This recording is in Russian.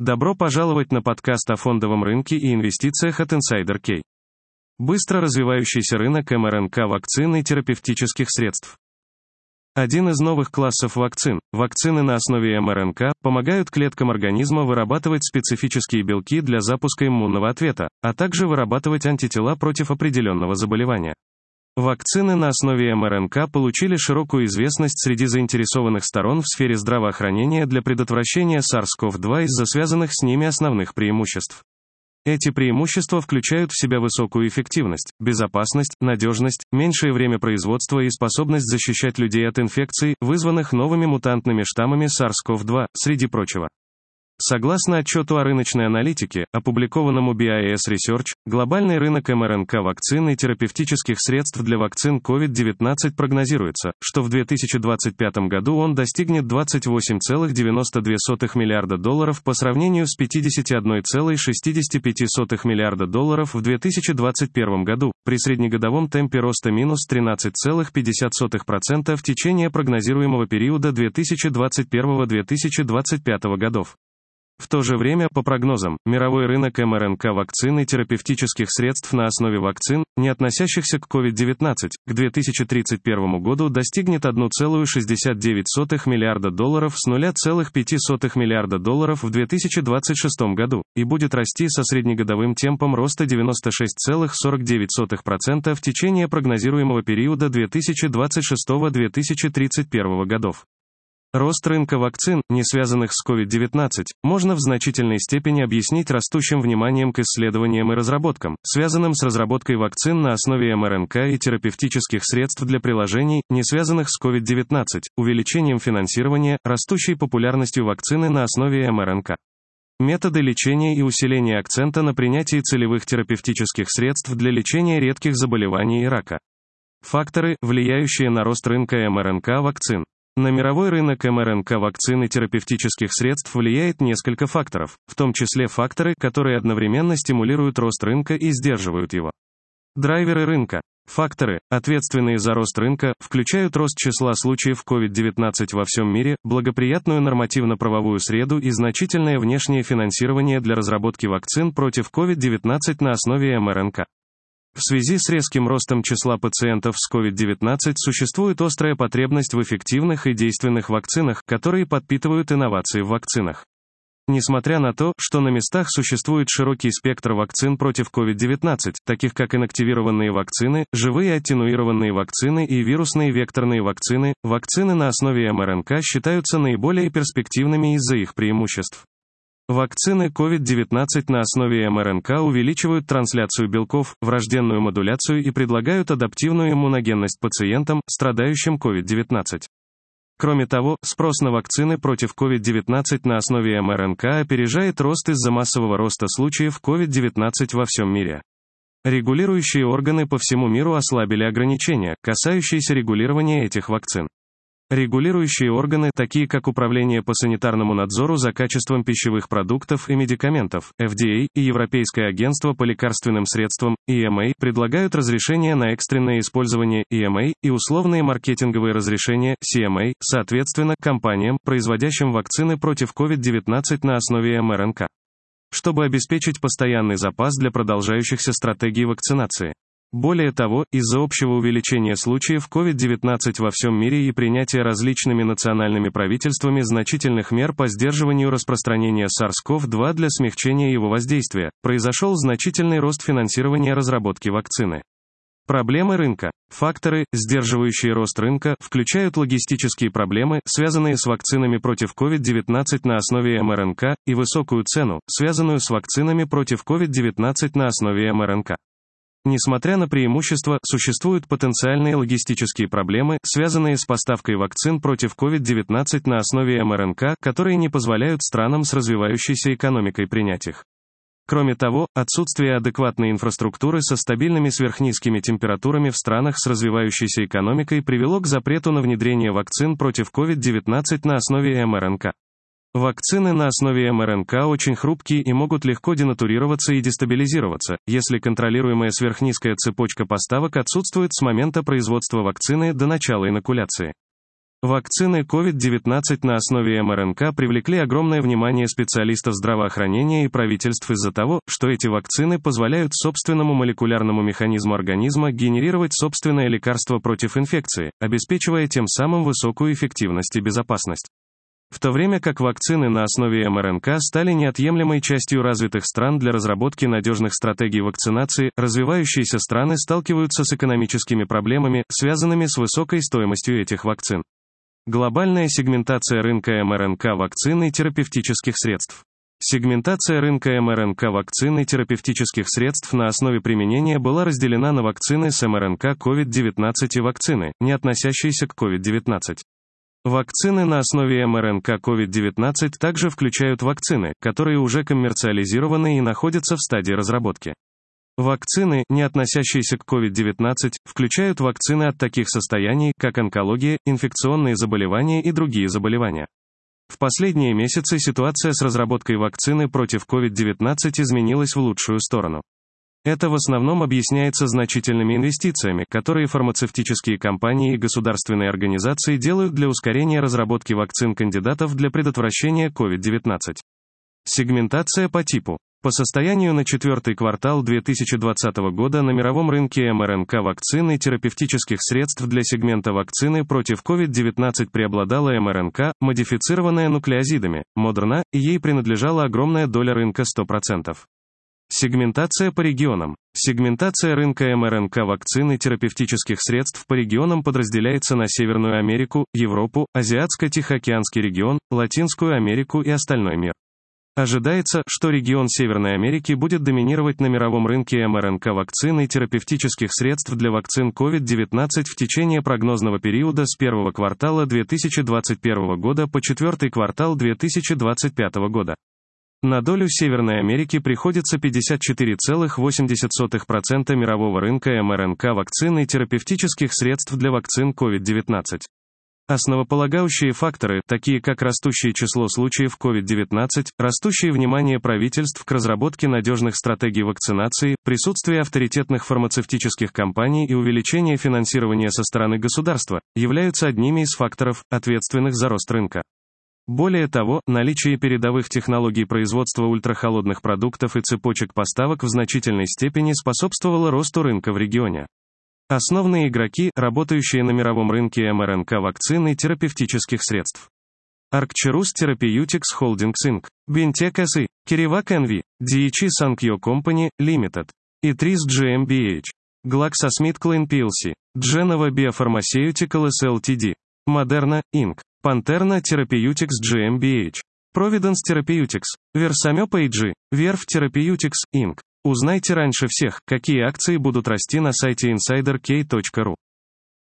Добро пожаловать на подкаст о фондовом рынке и инвестициях от Insider Key. Быстро развивающийся рынок МРНК вакцин и терапевтических средств. Один из новых классов вакцин, вакцины на основе МРНК, помогают клеткам организма вырабатывать специфические белки для запуска иммунного ответа, а также вырабатывать антитела против определенного заболевания. Вакцины на основе МРНК получили широкую известность среди заинтересованных сторон в сфере здравоохранения для предотвращения SARS-CoV-2 из-за связанных с ними основных преимуществ. Эти преимущества включают в себя высокую эффективность, безопасность, надежность, меньшее время производства и способность защищать людей от инфекций, вызванных новыми мутантными штаммами SARS-CoV-2, среди прочего. Согласно отчету о рыночной аналитике, опубликованному BIS Research, глобальный рынок МРНК вакцин и терапевтических средств для вакцин COVID-19 прогнозируется, что в 2025 году он достигнет 28,92 миллиарда долларов по сравнению с 51,65 миллиарда долларов в 2021 году, при среднегодовом темпе роста минус 13,50% в течение прогнозируемого периода 2021-2025 годов. В то же время, по прогнозам, мировой рынок МРНК вакцин и терапевтических средств на основе вакцин, не относящихся к COVID-19, к 2031 году достигнет 1,69 миллиарда долларов с 0,5 миллиарда долларов в 2026 году, и будет расти со среднегодовым темпом роста 96,49% в течение прогнозируемого периода 2026-2031 годов. Рост рынка вакцин, не связанных с COVID-19, можно в значительной степени объяснить растущим вниманием к исследованиям и разработкам, связанным с разработкой вакцин на основе МРНК и терапевтических средств для приложений, не связанных с COVID-19, увеличением финансирования, растущей популярностью вакцины на основе МРНК. Методы лечения и усиление акцента на принятии целевых терапевтических средств для лечения редких заболеваний и рака. Факторы, влияющие на рост рынка МРНК вакцин. На мировой рынок МРНК вакцин и терапевтических средств влияет несколько факторов, в том числе факторы, которые одновременно стимулируют рост рынка и сдерживают его. Драйверы рынка. Факторы, ответственные за рост рынка, включают рост числа случаев COVID-19 во всем мире, благоприятную нормативно-правовую среду и значительное внешнее финансирование для разработки вакцин против COVID-19 на основе МРНК. В связи с резким ростом числа пациентов с COVID-19 существует острая потребность в эффективных и действенных вакцинах, которые подпитывают инновации в вакцинах. Несмотря на то, что на местах существует широкий спектр вакцин против COVID-19, таких как инактивированные вакцины, живые аттенуированные вакцины и вирусные векторные вакцины, вакцины на основе МРНК считаются наиболее перспективными из-за их преимуществ. Вакцины COVID-19 на основе МРНК увеличивают трансляцию белков, врожденную модуляцию и предлагают адаптивную иммуногенность пациентам, страдающим COVID-19. Кроме того, спрос на вакцины против COVID-19 на основе МРНК опережает рост из-за массового роста случаев COVID-19 во всем мире. Регулирующие органы по всему миру ослабили ограничения, касающиеся регулирования этих вакцин. Регулирующие органы, такие как Управление по санитарному надзору за качеством пищевых продуктов и медикаментов, FDA, и Европейское агентство по лекарственным средствам, EMA, предлагают разрешения на экстренное использование EMA и условные маркетинговые разрешения, CMA, соответственно, компаниям, производящим вакцины против COVID-19 на основе МРНК чтобы обеспечить постоянный запас для продолжающихся стратегий вакцинации. Более того, из-за общего увеличения случаев COVID-19 во всем мире и принятия различными национальными правительствами значительных мер по сдерживанию распространения SARS-CoV-2 для смягчения его воздействия, произошел значительный рост финансирования разработки вакцины. Проблемы рынка. Факторы, сдерживающие рост рынка, включают логистические проблемы, связанные с вакцинами против COVID-19 на основе МРНК, и высокую цену, связанную с вакцинами против COVID-19 на основе МРНК. Несмотря на преимущества, существуют потенциальные логистические проблемы, связанные с поставкой вакцин против COVID-19 на основе МРНК, которые не позволяют странам с развивающейся экономикой принять их. Кроме того, отсутствие адекватной инфраструктуры со стабильными сверхнизкими температурами в странах с развивающейся экономикой привело к запрету на внедрение вакцин против COVID-19 на основе МРНК. Вакцины на основе МРНК очень хрупкие и могут легко денатурироваться и дестабилизироваться, если контролируемая сверхнизкая цепочка поставок отсутствует с момента производства вакцины до начала инокуляции. Вакцины COVID-19 на основе МРНК привлекли огромное внимание специалистов здравоохранения и правительств из-за того, что эти вакцины позволяют собственному молекулярному механизму организма генерировать собственное лекарство против инфекции, обеспечивая тем самым высокую эффективность и безопасность. В то время как вакцины на основе МРНК стали неотъемлемой частью развитых стран для разработки надежных стратегий вакцинации, развивающиеся страны сталкиваются с экономическими проблемами, связанными с высокой стоимостью этих вакцин. Глобальная сегментация рынка МРНК вакцин и терапевтических средств. Сегментация рынка МРНК вакцин и терапевтических средств на основе применения была разделена на вакцины с МРНК COVID-19 и вакцины, не относящиеся к COVID-19. Вакцины на основе МРНК COVID-19 также включают вакцины, которые уже коммерциализированы и находятся в стадии разработки. Вакцины, не относящиеся к COVID-19, включают вакцины от таких состояний, как онкология, инфекционные заболевания и другие заболевания. В последние месяцы ситуация с разработкой вакцины против COVID-19 изменилась в лучшую сторону. Это в основном объясняется значительными инвестициями, которые фармацевтические компании и государственные организации делают для ускорения разработки вакцин кандидатов для предотвращения COVID-19. Сегментация по типу. По состоянию на четвертый квартал 2020 года на мировом рынке МРНК вакцин и терапевтических средств для сегмента вакцины против COVID-19 преобладала МРНК, модифицированная нуклеозидами, Модерна, и ей принадлежала огромная доля рынка 100%. Сегментация по регионам. Сегментация рынка МРНК вакцин и терапевтических средств по регионам подразделяется на Северную Америку, Европу, Азиатско-Тихоокеанский регион, Латинскую Америку и остальной мир. Ожидается, что регион Северной Америки будет доминировать на мировом рынке МРНК вакцин и терапевтических средств для вакцин COVID-19 в течение прогнозного периода с первого квартала 2021 года по четвертый квартал 2025 года. На долю Северной Америки приходится 54,8% мирового рынка МРНК вакцин и терапевтических средств для вакцин COVID-19. Основополагающие факторы, такие как растущее число случаев COVID-19, растущее внимание правительств к разработке надежных стратегий вакцинации, присутствие авторитетных фармацевтических компаний и увеличение финансирования со стороны государства, являются одними из факторов, ответственных за рост рынка. Более того, наличие передовых технологий производства ультрахолодных продуктов и цепочек поставок в значительной степени способствовало росту рынка в регионе. Основные игроки, работающие на мировом рынке МРНК вакцин и терапевтических средств. Arcturus Therapeutics Holdings Inc., Bintech SE, Kirivac NV, DHE Sankyo Company, Limited, Itris GmbH, GlaxoSmithKline PLC, Genova Biopharmaceuticals Ltd, Moderna, Inc., Panterna Therapeutics GmbH, Providence Therapeutics, Versamep AG, Verve Therapeutics, Inc. Узнайте раньше всех, какие акции будут расти на сайте insiderkey.ru.